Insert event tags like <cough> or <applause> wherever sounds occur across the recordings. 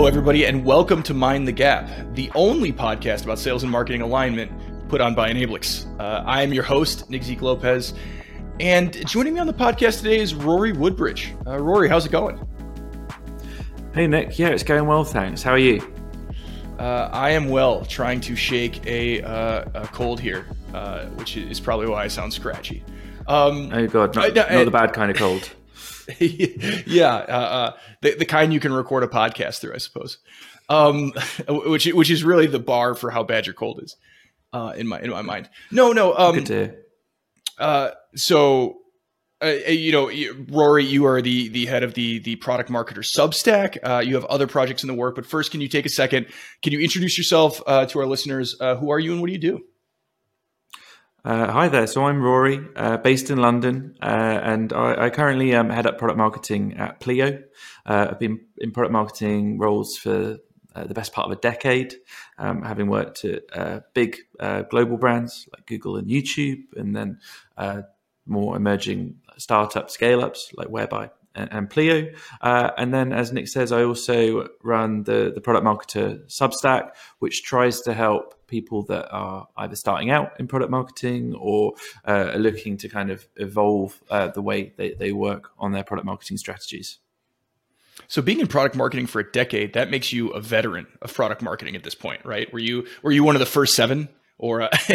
Hello, everybody, and welcome to Mind the Gap, the only podcast about sales and marketing alignment put on by Enablix. Uh, I am your host, Nick Zeke Lopez, and joining me on the podcast today is Rory Woodbridge. Uh, Rory, how's it going? Hey, Nick. Yeah, it's going well, thanks. How are you? Uh, I am well, trying to shake a, uh, a cold here, uh, which is probably why I sound scratchy. Um, oh, God, not, not the bad kind of cold. <laughs> yeah, uh, uh, the, the kind you can record a podcast through, I suppose. Um, <laughs> which which is really the bar for how bad your cold is, uh, in my in my mind. No, no. Um, uh, so uh, uh you know, Rory, you are the the head of the the product marketer Substack. Uh, you have other projects in the work, but first, can you take a second? Can you introduce yourself uh, to our listeners? Uh, who are you and what do you do? Uh, hi there. So I'm Rory, uh, based in London, uh, and I, I currently um, head up product marketing at Pleo. Uh, I've been in product marketing roles for uh, the best part of a decade, um, having worked at uh, big global brands like Google and YouTube, and then more emerging startup scale ups like Whereby and, Pleo. Uh, and then, as Nick says, I also run the, the product marketer Substack, which tries to help people that are either starting out in product marketing or uh, are looking to kind of evolve uh, the way they, they work on their product marketing strategies. So being in product marketing for a decade, that makes you a veteran of product marketing at this point, right? Were you were you one of the first seven or uh, <laughs>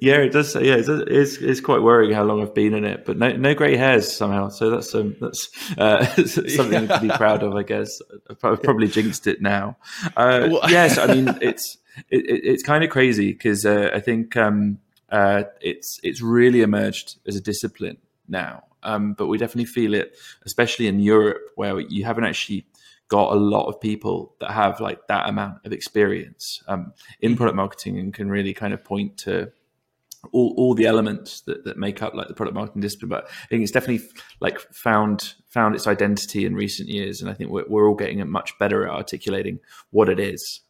yeah, it does. Yeah, it's, it's, it's quite worrying how long I've been in it, but no no grey hairs somehow. So that's um, that's uh, <laughs> something to be proud of, I guess. I've probably jinxed it now. Uh, well, yes, I mean <laughs> it's it, it's kind of crazy because uh, I think um, uh, it's it's really emerged as a discipline now. Um, but we definitely feel it, especially in Europe, where you haven't actually got a lot of people that have like that amount of experience um, in product marketing and can really kind of point to all, all the elements that, that make up like the product marketing discipline. But I think it's definitely like found found its identity in recent years, and I think we're, we're all getting much better at articulating what it is.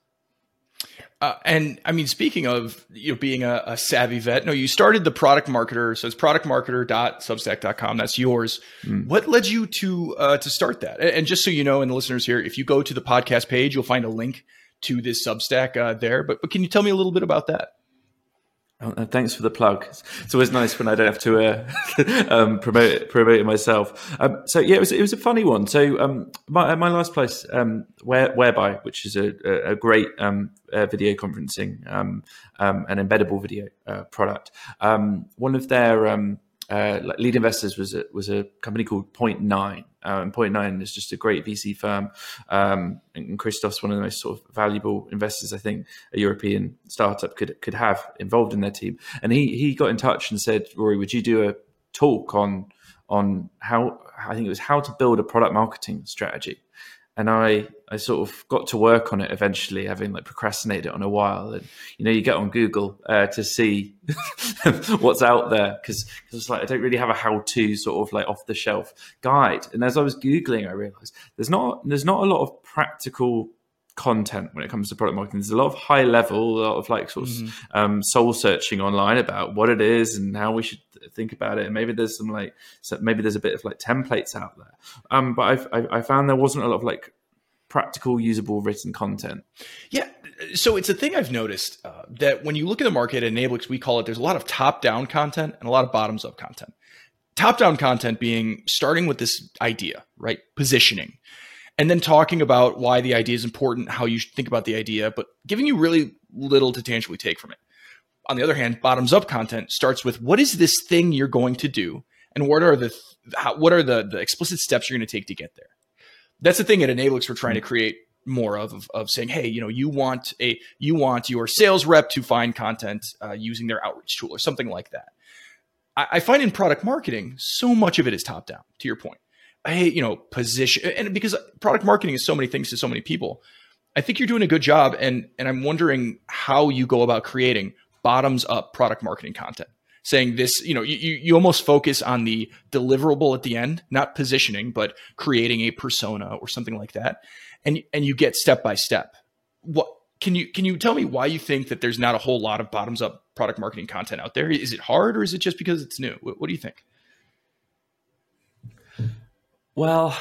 Uh, and I mean, speaking of you know being a, a, savvy vet, no, you started the product marketer, so it's productmarketer.substack.com. That's yours. Mm. What led you to uh, to start that? And just so you know, and the listeners here, if you go to the podcast page, you'll find a link to this Substack uh, there. But but can you tell me a little bit about that? Oh, thanks for the plug. It's always nice when I don't have to uh, <laughs> um, promote it, promote it myself. Um, so yeah, it was it was a funny one. So um, my my last place, um, where, Whereby, which is a, a great um, uh, video conferencing um, um, an embeddable video uh, product. one of their uh, lead investors was a, was a company called Point Nine. Um, Point Nine is just a great VC firm, um, and Christoph's one of the most sort of valuable investors I think a European startup could could have involved in their team. And he he got in touch and said, Rory, would you do a talk on on how I think it was how to build a product marketing strategy? And I I sort of got to work on it eventually, having like procrastinated it on a while. And you know, you get on Google uh, to see <laughs> what's out there because it's like I don't really have a how-to sort of like off the shelf guide. And as I was googling, I realized there's not there's not a lot of practical content when it comes to product marketing. There's a lot of high level, a lot of like sort of mm-hmm. um, soul searching online about what it is and how we should think about it. And maybe there's some like, so maybe there's a bit of like templates out there. Um, but I've, I, I found there wasn't a lot of like practical, usable written content. Yeah. So it's a thing I've noticed uh, that when you look at the market at Enablix, we call it there's a lot of top down content and a lot of bottoms up content. Top down content being starting with this idea, right? Positioning and then talking about why the idea is important, how you should think about the idea, but giving you really little to tangibly take from it. On the other hand, bottoms up content starts with what is this thing you're going to do, and what are the how, what are the the explicit steps you're going to take to get there. That's the thing at Enablix we're trying to create more of, of, of saying, hey, you know, you want a you want your sales rep to find content uh, using their outreach tool or something like that. I, I find in product marketing, so much of it is top down. To your point, hey, you know, position and because product marketing is so many things to so many people. I think you're doing a good job and and I'm wondering how you go about creating bottoms up product marketing content. Saying this, you know, you, you almost focus on the deliverable at the end, not positioning, but creating a persona or something like that. And and you get step by step. What can you can you tell me why you think that there's not a whole lot of bottoms up product marketing content out there? Is it hard or is it just because it's new? What, what do you think? Well,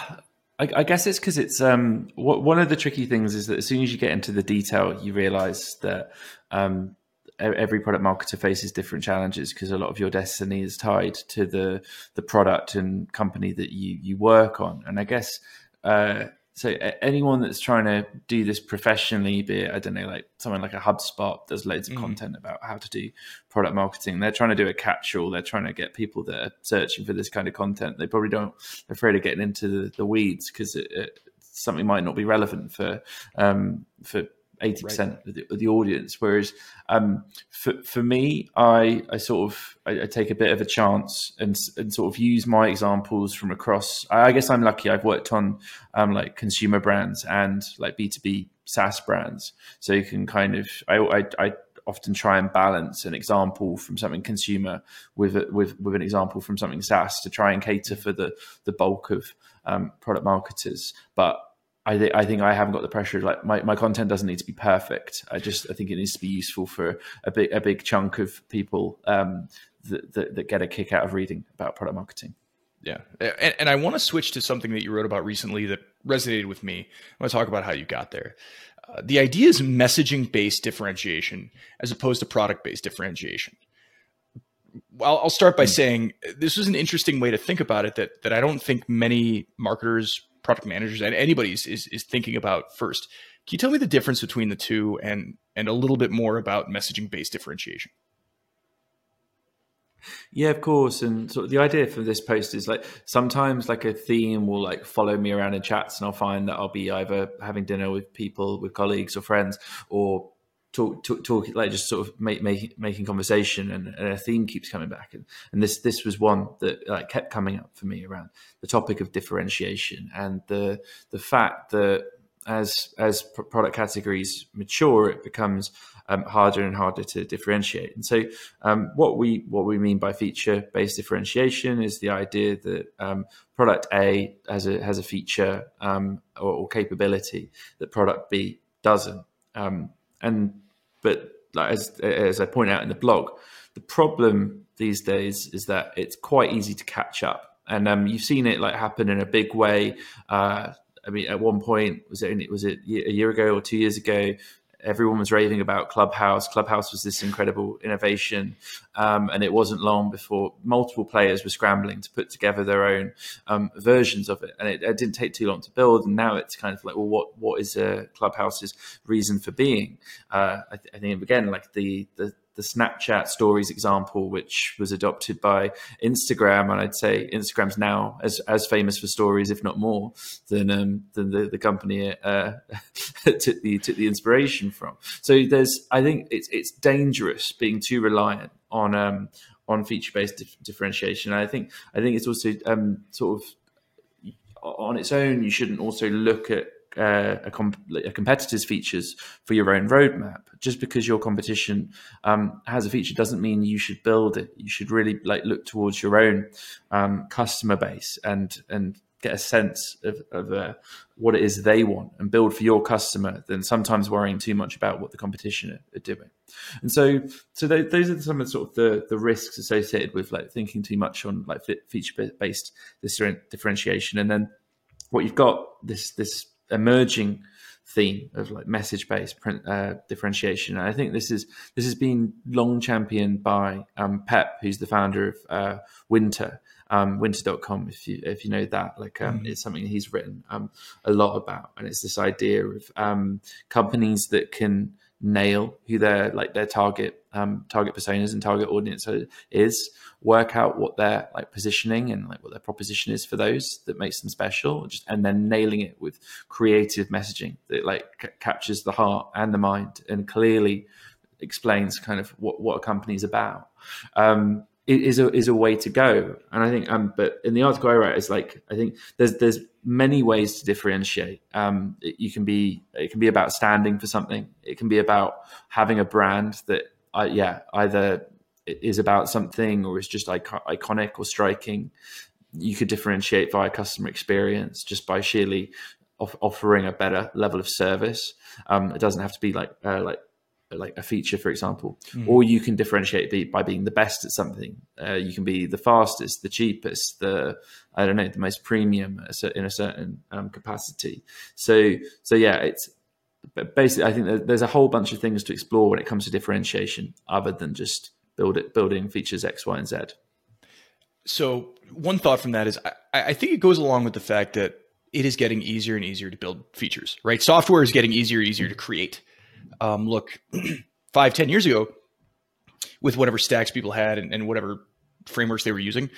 I, I guess it's because it's um, one of the tricky things is that as soon as you get into the detail, you realize that um, every product marketer faces different challenges because a lot of your destiny is tied to the the product and company that you you work on. And I guess uh, so anyone that's trying to do this professionally, be it I don't know, like someone like a HubSpot, there's loads of mm. content about how to do product marketing. They're trying to do a catch-all. They're trying to get people that are searching for this kind of content. They probably don't. They're afraid of getting into the, the weeds because something might not be relevant for um, for eighty percent of, of, the audience. Whereas um, for for me, I I sort of I, I, take a bit of a chance and and sort of use my examples from across. I guess I'm lucky. I've worked on um, like consumer brands and like B two B SaaS brands, so you can kind of I, I, I often try and balance an example from something consumer with a, with with an example from something SaaS to try and cater for the the bulk of um, product marketers. But I, th- I think I haven't got the pressure. Like my, my content doesn't need to be perfect. I just I think it needs to be useful for a big a big chunk of people um, that, that, that get a kick out of reading about product marketing. Yeah, and, and I want to switch to something that you wrote about recently that resonated with me. I want to talk about how you got there. Uh, the idea is messaging based differentiation as opposed to product based differentiation. Well, I'll start by hmm. saying this was an interesting way to think about it that that I don't think many marketers product managers and anybody is, is, is thinking about first. Can you tell me the difference between the two and and a little bit more about messaging based differentiation? Yeah, of course. And of the idea for this post is like sometimes like a theme will like follow me around in chats, and I'll find that I'll be either having dinner with people, with colleagues or friends, or talk, talk, talk like just sort of make, make, making conversation and, and, a theme keeps coming back. And, and this this was one that like kept coming up for me around the topic of differentiation and the the fact that as as product categories mature it becomes um, harder and harder to differentiate. And so um, what we what we mean by feature based differentiation is the idea that um, product A has a has a feature um, or, or, capability that product B doesn't. Um, and but like as as I point out in the blog, the problem these days is that it's quite easy to catch up, and um, you've seen it like happen in a big way. Uh, I mean, at one point was it was it a year ago or two years ago? Everyone was raving about Clubhouse. Clubhouse was this incredible innovation, um, and it wasn't long before multiple players were scrambling to put together their own um, versions of it. And it, it, didn't take too long to build. And now it's kind of like, well, what what is a Clubhouse's reason for being? Uh, I, th- I, think again, like the the the Snapchat stories example, which was adopted by Instagram, and I'd say Instagram's now as as famous for stories, if not more, than um, than the, the company uh, <laughs> took the took the inspiration from. So there's, I think it's it's dangerous being too reliant on um, on feature based dif- differentiation. And I think I think it's also um, sort of on its own. You shouldn't also look at uh, a, comp- a, competitor's features for your own roadmap. Just because your competition um, has a feature doesn't mean you should build it. You should really like look towards your own um, customer base and and get a sense of, of uh, what it is they want and build for your customer than sometimes worrying too much about what the competition are, are doing. And so, so they, those are some of the, sort of the, the risks associated with like thinking too much on like feature based differentiation. And then what you've got this this emerging theme of like message based uh, differentiation. And I think this is this has been long championed by um, Pep, who's the founder of uh, Wynter. Um, Wynter.com, if you if you know that, like um, mm. it's something he's written um, a lot about, and it's this idea of um, companies that can nail who their like their target um, target personas and target audience is. Work out what their like positioning and like what their proposition is for those that makes them special just and then nailing it with creative messaging that like c- captures the heart and the mind and clearly explains kind of what, what a company is about. Um, is a is a way to go. And i think um but in the article i write is like i think there's there's many ways to differentiate um it, you can be it can be about standing for something it can be about having a brand that uh, yeah either is about something or is just iconic or striking. You could differentiate via customer experience just by sheerly off- offering a better level of service. Um, it doesn't have to be like uh, like like a feature, for example, mm. or you can differentiate by being the best at something. Uh, you can be the fastest, the cheapest, the I don't know, the most premium in a certain um, capacity. So, so yeah, it's basically I think there's a whole bunch of things to explore when it comes to differentiation, other than just build it, building features X, Y, and Z. So, one thought from that is I, I think it goes along with the fact that it is getting easier and easier to build features, right? Software is getting easier and easier to create. Um, look, <clears throat> five, ten years ago, with whatever stacks people had and, and whatever frameworks they were using,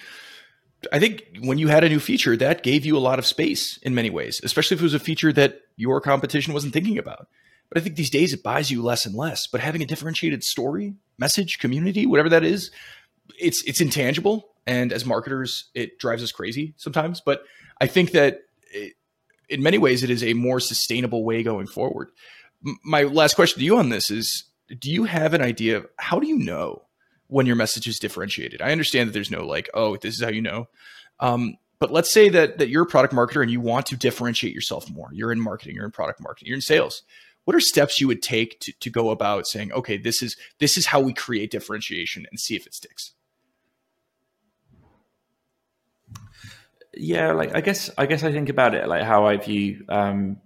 I think when you had a new feature, that gave you a lot of space in many ways, especially if it was a feature that your competition wasn't thinking about. But I think these days it buys you less and less. But having a differentiated story, message, community, whatever that is, it's it's intangible. And as marketers, it drives us crazy sometimes. But I think that it, in many ways, it is a more sustainable way going forward my last question to you on this is do you have an idea of how do you know when your message is differentiated? I understand that there's no like oh this is how you know. Um, but let's say that that you're a product marketer and you want to differentiate yourself more. You're in marketing you're in product marketing you're in sales. What are steps you would take to, to go about saying okay this is this is how we create differentiation and see if it sticks? Yeah like i guess i guess i think about it like how i view um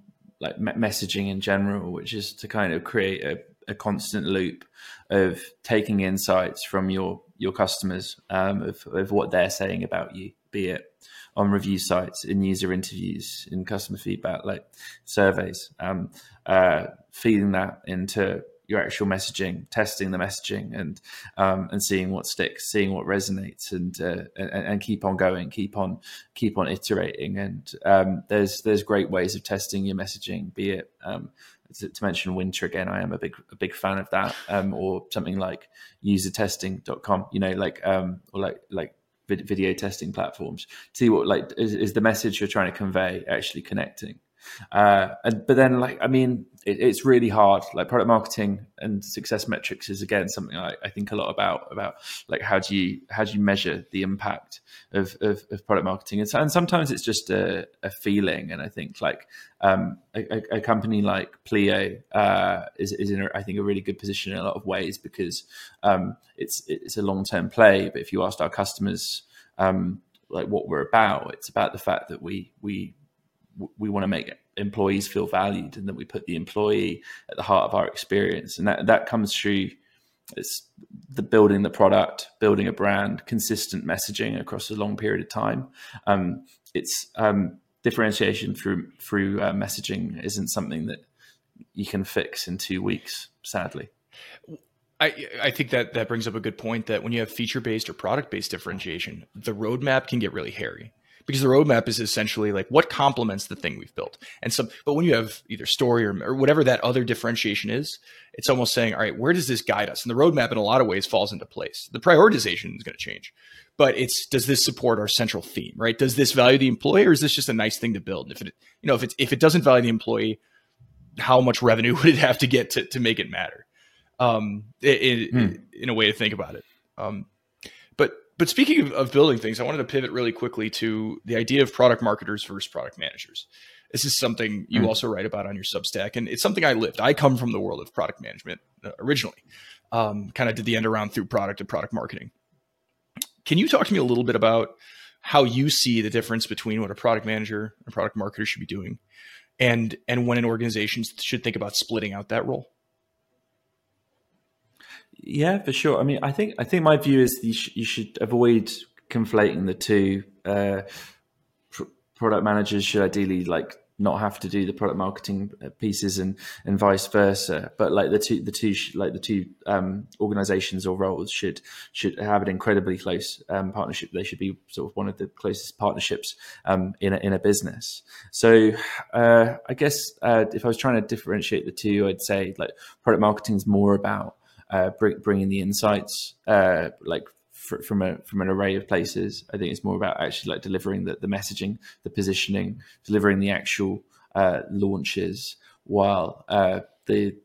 like messaging in general, which is to kind of create a, a constant loop of taking insights from your your customers um, of, of what they're saying about you, be it on review sites, in user interviews, in customer feedback, like surveys, um, uh, feeding that into your actual messaging, testing the messaging, and um, and seeing what sticks, seeing what resonates, and, uh, and, and keep on going, keep on keep on iterating. And um, there's there's great ways of testing your messaging, be it um, to, to, mention Wynter again. I am a big a big fan of that, um, or something like usertesting.com. You know, like um, or like like video testing platforms. See what like is, is the message you're trying to convey actually connecting uh, and, but then, like, I mean, it, it's really hard. Like product marketing and success metrics is again something I, I, think a lot about. About like how do you how do you measure the impact of, of, of product marketing? And, so, and, sometimes it's just a, a, feeling. And I think like um, a, a, company like Pleo uh, is, is in, a, I think, a really good position in a lot of ways because um, it's it's a long term play. But if you asked our customers um, like what we're about, it's about the fact that we we we want to make employees feel valued and that we put the employee at the heart of our experience. And that that comes through it's the building the product building a brand consistent messaging across a long period of time. Um, it's um, differentiation through through uh, messaging isn't something that you can fix in two weeks sadly. I, I think that that brings up a good point that when you have feature based or product based differentiation, the roadmap can get really hairy because the roadmap is essentially like what complements the thing we've built. And so, but when you have either story or, or whatever that other differentiation is, it's almost saying, all right, where does this guide us? And the roadmap in a lot of ways falls into place. The prioritization is going to change, but it's, does this support our central theme, right? Does this value the employee or is this just a nice thing to build? And if it, you know, if it's, if it doesn't value the employee, how much revenue <laughs> would it have to get to, to make it matter? Um, in, hmm. in a way to think about it. Um, but speaking of, of, building things, I wanted to pivot really quickly to the idea of product marketers versus product managers. This is something you mm. also write about on your Substack, and it's something I lived. I come from the world of product management uh, originally, um, kind of did the end around through product and product marketing. Can you talk to me a little bit about how you see the difference between what a product manager and product marketer should be doing, and and when an organization should think about splitting out that role? Yeah, for sure. I mean, I think I think my view is you, sh- you should avoid conflating the two. Uh, pr- product managers should ideally like not have to do the product marketing uh, pieces and and vice versa. But like the two the two like the two um, organizations or roles should should have an incredibly close um, partnership. They should be sort of one of the closest partnerships um, in a, in a business. So uh, I guess uh, if I was trying to differentiate the two, I'd say like product marketing is more about uh, bring, bringing the insights uh, like from a from an array of places. I think it's more about actually like delivering the, the messaging, the positioning, delivering the actual uh, launches, while uh, the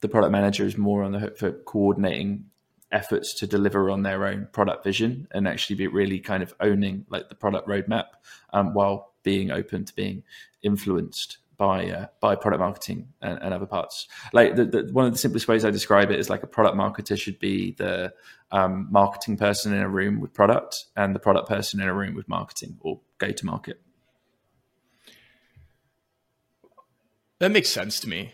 the product manager is more on the hook for coordinating efforts to deliver on their own product vision and actually be really kind of owning like the product roadmap um, while being open to being influenced by uh, by product marketing and, and other parts. Like the, the, one of the simplest ways I describe it is like a product marketer should be the um, marketing person in a room with product, and the product person in a room with marketing or go to market. That makes sense to me.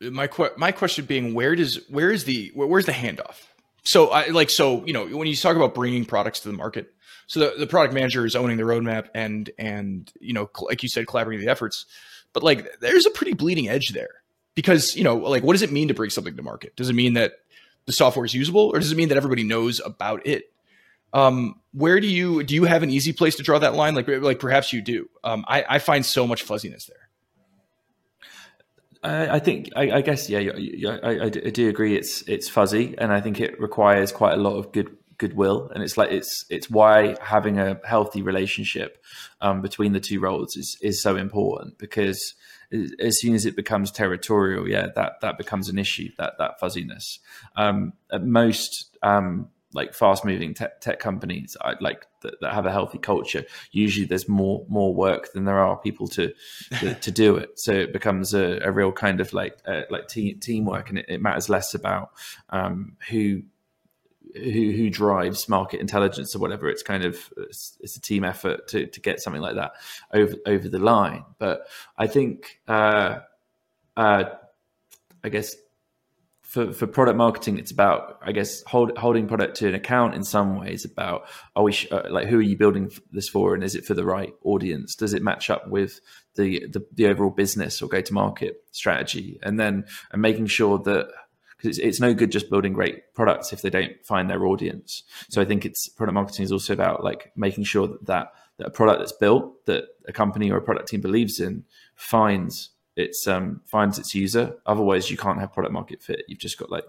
My my question being, where does where is the where, where's the handoff? So I like so you know when you talk about bringing products to the market, so the, the product manager is owning the roadmap and and you know like you said collaborating the efforts, but like there's a pretty bleeding edge there because you know like what does it mean to bring something to market? Does it mean that the software is usable, or does it mean that everybody knows about it? Um, where do you do you have an easy place to draw that line? Like like perhaps you do. Um, I, I find so much fuzziness there. I, think I, I, guess yeah, I, I, do agree. It's it's fuzzy, and I think it requires quite a lot of good goodwill. And it's like it's it's why having a healthy relationship um, between the two roles is is so important because as soon as it becomes territorial, yeah, that that becomes an issue. That that fuzziness. Um, at most um, like fast moving tech, tech companies I, like that, that, have a healthy culture usually there's more more work than there are people to to, <laughs> to do it so it becomes a, a real kind of like uh, like team, teamwork and it, it matters less about um, who who who drives market intelligence or whatever it's kind of it's, it's, a team effort to to get something like that over over the line but i think uh uh i guess for, for product marketing, it's about, I guess, hold, holding product to an account in some ways about, are we, uh, like, who are you building this for? And is it for the right audience? Does it match up with the, the, the overall business or go to market strategy? And then and making sure that, because it's, it's no good just building great products if they don't find their audience. So I think it's product marketing is also about like making sure that, that, that a product that's built that a company or a product team believes in finds it's um, finds its user. Otherwise, you can't have product market fit. You've just got like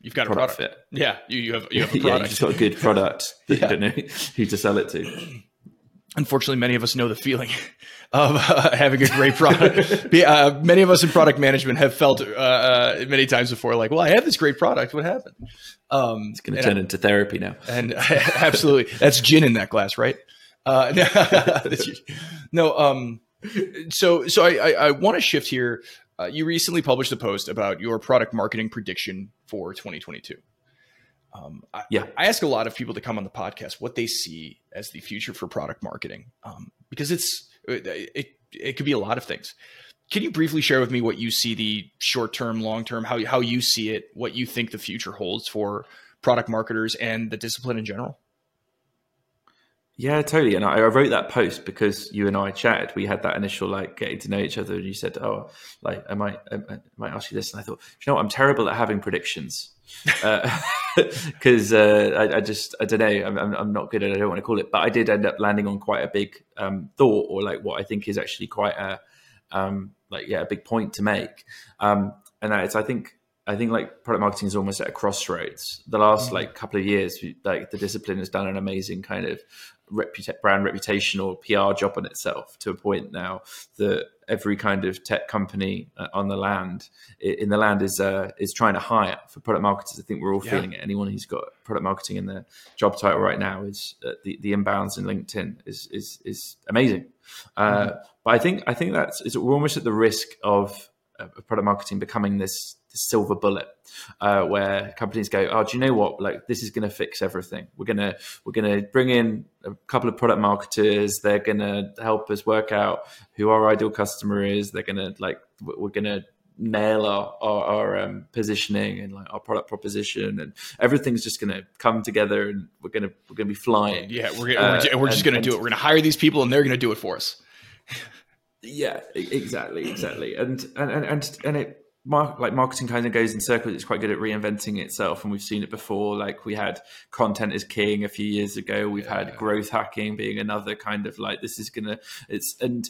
you've got product a product fit. Yeah, you, you have you <laughs> have a product. yeah, you've just got a good product that <laughs> yeah. you don't know who to sell it to. Unfortunately, many of us know the feeling <laughs> of uh, having a great product. <laughs> uh, many of us in product management have felt uh, uh, many times before, like, "Well, I have this great product. What happened?" Um, it's going to turn I, into therapy now. <laughs> And absolutely, that's gin in that glass, right? Uh, no, um, so so I I, I want to shift here. Uh, you recently published a post about your product marketing prediction for 2022. Um, I, yeah, I ask a lot of people to come on the podcast what they see as the future for product marketing, um, because it's it, it, it could be a lot of things. Can you briefly share with me what you see the short term, long term, how how you see it, what you think the future holds for product marketers and the discipline in general? Yeah, totally. And I, I, wrote that post because you and I chatted. We had that initial like getting to know each other, and you said, "Oh, like I might, I, I might ask you this." And I thought, you know, what? I'm terrible at having predictions because uh, <laughs> uh, I, I, just I don't know. I'm, I'm, not good at. it. I don't want to call it, but I did end up landing on quite a big um, thought, or like what I think is actually quite a um, like yeah a big point to make. Um, and that is, I think I think like product marketing is almost at a crossroads. The last mm-hmm. like couple of years, like the discipline has done an amazing kind of reputa- brand reputation or PR job on itself to a point now that every kind of tech company uh, on the land in the land is uh, is trying to hire for product marketers. I think we're all yeah. feeling it. Anyone who's got product marketing in their job title right now is uh, the the inbounds in LinkedIn is is is amazing. Uh, mm-hmm. But I think I think that's we're almost at the risk of product marketing becoming this the silver bullet uh, where companies go oh do you know what? Like this is going to fix everything. We're going to we're going to bring in a couple of product marketers. They're going to help us work out who our ideal customer is. They're going to like we're going to nail our our, our um, positioning and like our product proposition and everything's just going to come together and we're going to we're going to be flying. Yeah we're, uh, we're, we're just going to do it. we're going to hire these people and they're going to do it for us. <laughs> Yeah exactly exactly. And and and, and it like marketing kind of goes in circles. It's quite good at reinventing itself, and we've seen it before. Like we had content is king a few years ago. We've yeah. had growth hacking being another kind of like this is gonna. It's and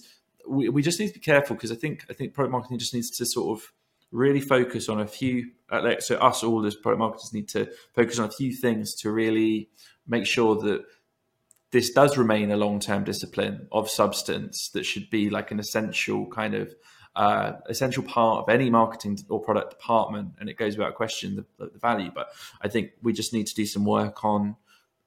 we, we just need to be careful because I think I think product marketing just needs to sort of really focus on a few. Uh, like, so us all as product marketers need to focus on a few things to really make sure that this does remain a long term discipline of substance that should be like an essential kind of uh, essential part of any marketing or product department, and it goes without question the, the, value. But I think we just need to do some work on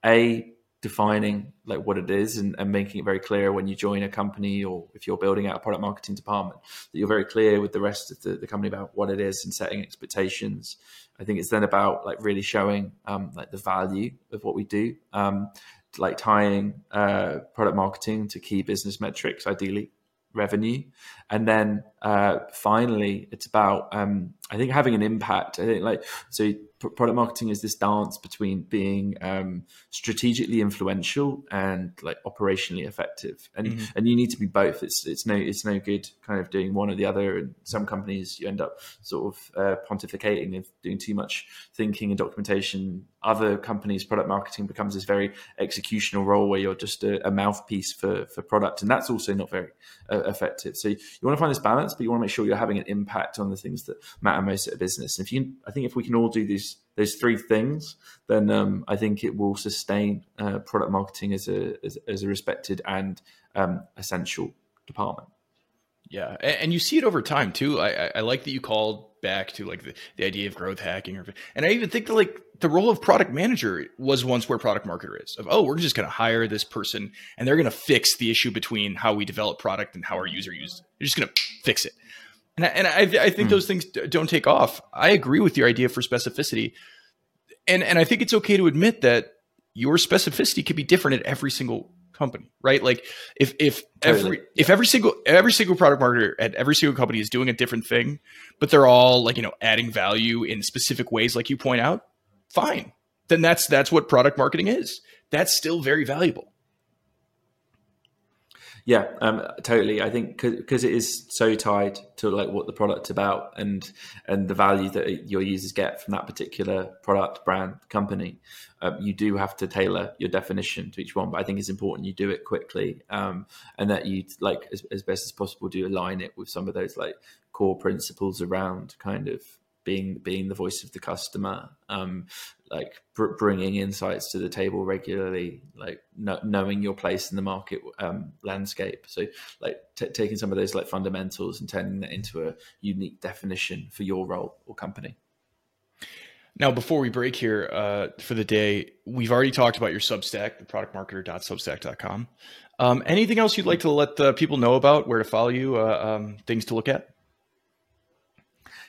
a defining like what it is and, and, making it very clear when you join a company or if you're building out a product marketing department that you're very clear with the rest of the, the company about what it is and setting expectations i think it's then about like really showing um, like the value of what we do um, like tying uh, product marketing to key business metrics ideally revenue and then uh, finally it's about um, i think having an impact i think like so product marketing is this dance between being um, strategically influential and like operationally effective, and mm-hmm. and you need to be both. It's it's no it's no good kind of doing one or the other. And some companies you end up sort of uh, pontificating and doing too much thinking and documentation. Other companies, product marketing becomes this very executional role where you're just a, a mouthpiece for for product, and that's also not very uh, effective. So you want to find this balance, but you want to make sure you're having an impact on the things that matter most at a business. And if you, I think if we can all do these those three things, then um, I think it will sustain uh, product marketing as a as, as a respected and um, essential department. Yeah, and you see it over time too. I, I like that you called back to like the, the idea of growth hacking, or, and I even think that like the role of product manager was once where product marketer is. Of oh, we're just going to hire this person, and they're going to fix the issue between how we develop product and how our user uses. it. They're just going to fix it. And I, and I, I think mm. those things don't take off. I agree with your idea for specificity, and and I think it's okay to admit that your specificity could be different at every single company, right? Like if if every if every single every single product marketer at every single company is doing a different thing, but they're all like you know adding value in specific ways, like you point out, fine. Then that's that's what product marketing is. That's still very valuable. Yeah, um, totally. I think because it is so tied to like what the product's about and and the value that your users get from that particular product, brand, company, um, you do have to tailor your definition to each one. But I think it's important you do it quickly um, and that you like as, as best as possible do align it with some of those like core principles around kind of being being the voice of the customer, um, like br- bringing insights to the table regularly, like no- knowing your place in the market um, landscape. So, like t- taking some of those like fundamentals and turning that into a unique definition for your role or company. Now, before we break here uh, for the day, we've already talked about your Substack, the productmarketer.substack.com. Um, anything else you'd like to let the people know about, where to follow you, uh, um, things to look at?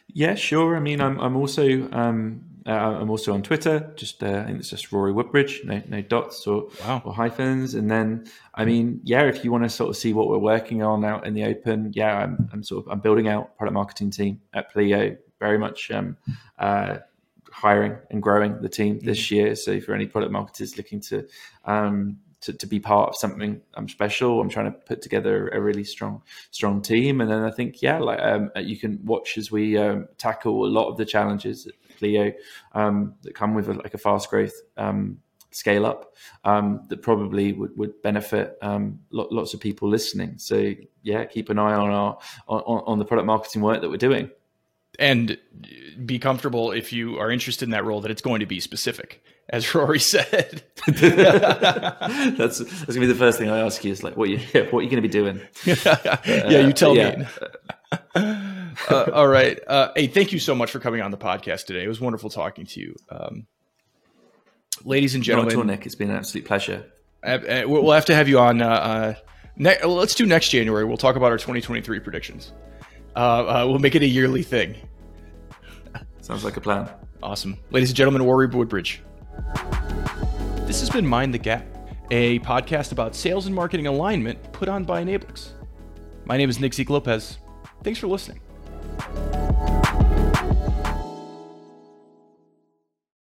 Yeah, sure. I mean, I'm I'm also um, uh, I'm also on Twitter. Just uh, I think it's just Rory Woodbridge, no, no dots or wow. or hyphens. And then I mean, yeah, if you want to sort of see what we're working on out in the open, yeah, I'm I'm sort of I'm building out product marketing team at Pleo. Very much um, uh, hiring and growing the team this mm-hmm. year. So for any product marketers looking to um, to, to be part of something I'm special. I'm trying to put together a really strong strong team, and then I think yeah, like um, you can watch as we um, tackle a lot of the challenges at Pleo um, that come with a, like a fast growth um, scale up um, that probably would, would benefit um, lots of people listening. So yeah, keep an eye on our on, on the product marketing work that we're doing and be comfortable if you are interested in that role that it's going to be specific as <laughs> Rory said. <laughs> that's that's gonna be the first thing I ask you is like, what you <laughs> what are you gonna be doing? yeah, you tell yeah. me. uh, all right. Uh, hey, thank you so much for coming on the podcast today. It was wonderful talking to you, um, ladies and gentlemen. Not Nick. It's been an absolute pleasure. Uh, we'll have to have you on. Uh, uh, ne- let's do next January. We'll talk about our 2023 predictions. Uh, we'll make it a yearly thing. Sounds like a plan. Awesome, ladies and gentlemen. Rory Woodbridge. This has been Mind the Gap, a podcast about sales and marketing alignment put on by Enablix. My name is Nick Zeke Lopez. Thanks for listening.